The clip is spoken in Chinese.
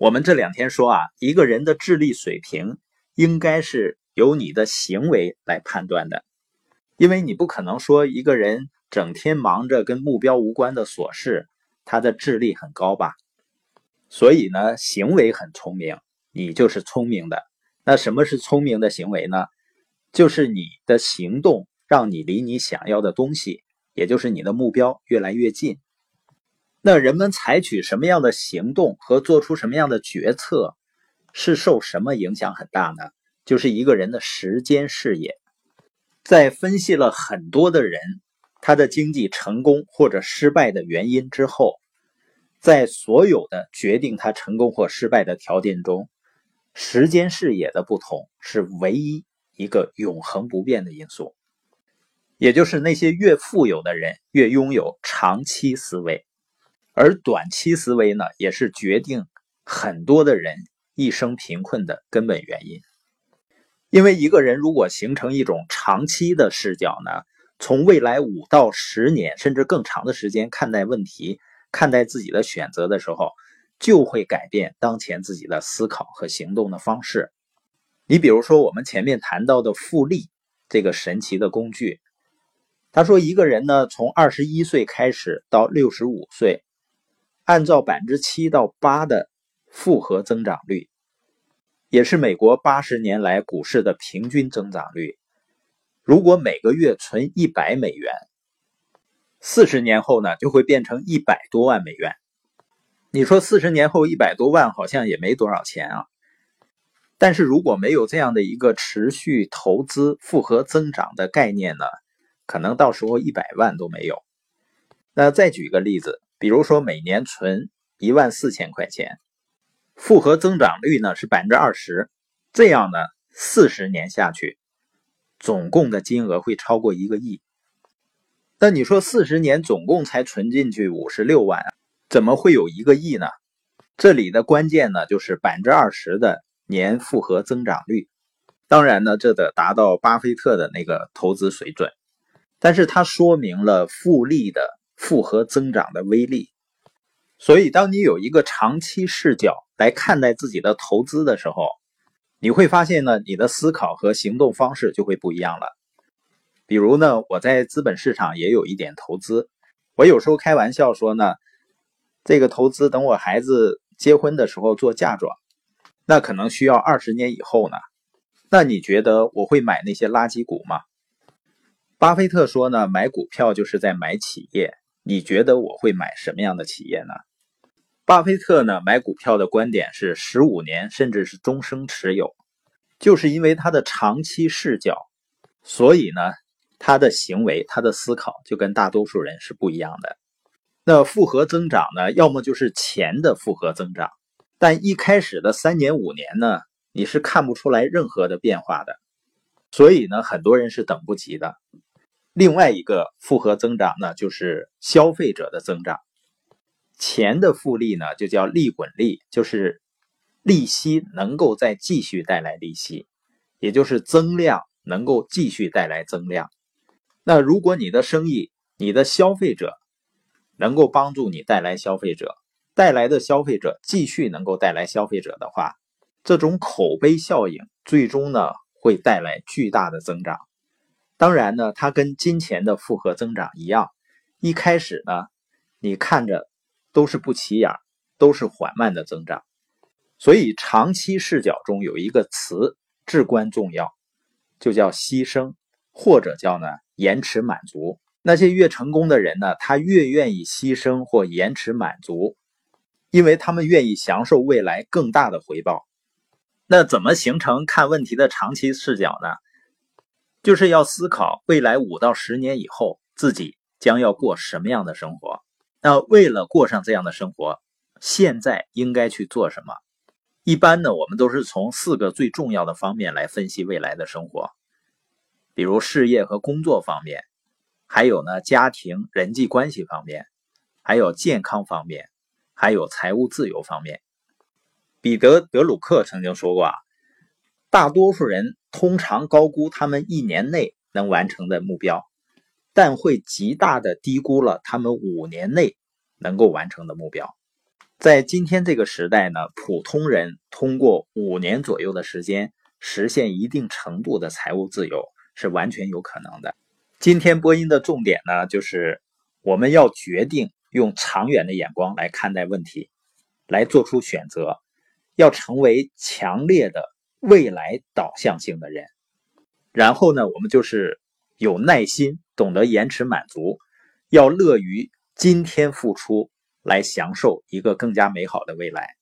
我们这两天说啊，一个人的智力水平应该是由你的行为来判断的，因为你不可能说一个人整天忙着跟目标无关的琐事，他的智力很高吧？所以呢，行为很聪明，你就是聪明的。那什么是聪明的行为呢？就是你的行动让你离你想要的东西，也就是你的目标越来越近。那人们采取什么样的行动和做出什么样的决策，是受什么影响很大呢？就是一个人的时间视野。在分析了很多的人他的经济成功或者失败的原因之后，在所有的决定他成功或失败的条件中，时间视野的不同是唯一一个永恒不变的因素。也就是那些越富有的人越拥有长期思维。而短期思维呢，也是决定很多的人一生贫困的根本原因。因为一个人如果形成一种长期的视角呢，从未来五到十年甚至更长的时间看待问题、看待自己的选择的时候，就会改变当前自己的思考和行动的方式。你比如说，我们前面谈到的复利这个神奇的工具，他说一个人呢，从二十一岁开始到六十五岁。按照百分之七到八的复合增长率，也是美国八十年来股市的平均增长率。如果每个月存一百美元，四十年后呢，就会变成一百多万美元。你说四十年后一百多万好像也没多少钱啊。但是如果没有这样的一个持续投资复合增长的概念呢，可能到时候一百万都没有。那再举个例子。比如说，每年存一万四千块钱，复合增长率呢是百分之二十，这样呢，四十年下去，总共的金额会超过一个亿。那你说四十年总共才存进去五十六万，怎么会有一个亿呢？这里的关键呢就是百分之二十的年复合增长率。当然呢，这得达到巴菲特的那个投资水准，但是它说明了复利的。复合增长的威力，所以当你有一个长期视角来看待自己的投资的时候，你会发现呢，你的思考和行动方式就会不一样了。比如呢，我在资本市场也有一点投资，我有时候开玩笑说呢，这个投资等我孩子结婚的时候做嫁妆，那可能需要二十年以后呢。那你觉得我会买那些垃圾股吗？巴菲特说呢，买股票就是在买企业。你觉得我会买什么样的企业呢？巴菲特呢买股票的观点是十五年甚至是终生持有，就是因为他的长期视角，所以呢他的行为、他的思考就跟大多数人是不一样的。那复合增长呢，要么就是钱的复合增长，但一开始的三年五年呢，你是看不出来任何的变化的，所以呢很多人是等不及的。另外一个复合增长呢，就是消费者的增长。钱的复利呢，就叫利滚利，就是利息能够再继续带来利息，也就是增量能够继续带来增量。那如果你的生意、你的消费者能够帮助你带来消费者，带来的消费者继续能够带来消费者的话，这种口碑效应最终呢会带来巨大的增长。当然呢，它跟金钱的复合增长一样，一开始呢，你看着都是不起眼，都是缓慢的增长。所以长期视角中有一个词至关重要，就叫牺牲，或者叫呢延迟满足。那些越成功的人呢，他越愿意牺牲或延迟满足，因为他们愿意享受未来更大的回报。那怎么形成看问题的长期视角呢？就是要思考未来五到十年以后自己将要过什么样的生活。那为了过上这样的生活，现在应该去做什么？一般呢，我们都是从四个最重要的方面来分析未来的生活，比如事业和工作方面，还有呢家庭人际关系方面，还有健康方面，还有财务自由方面。彼得·德鲁克曾经说过啊。大多数人通常高估他们一年内能完成的目标，但会极大的低估了他们五年内能够完成的目标。在今天这个时代呢，普通人通过五年左右的时间实现一定程度的财务自由是完全有可能的。今天播音的重点呢，就是我们要决定用长远的眼光来看待问题，来做出选择，要成为强烈的未来导向性的人。然后呢，我们就是有耐心，懂得延迟满足，要乐于今天付出，来享受一个更加美好的未来。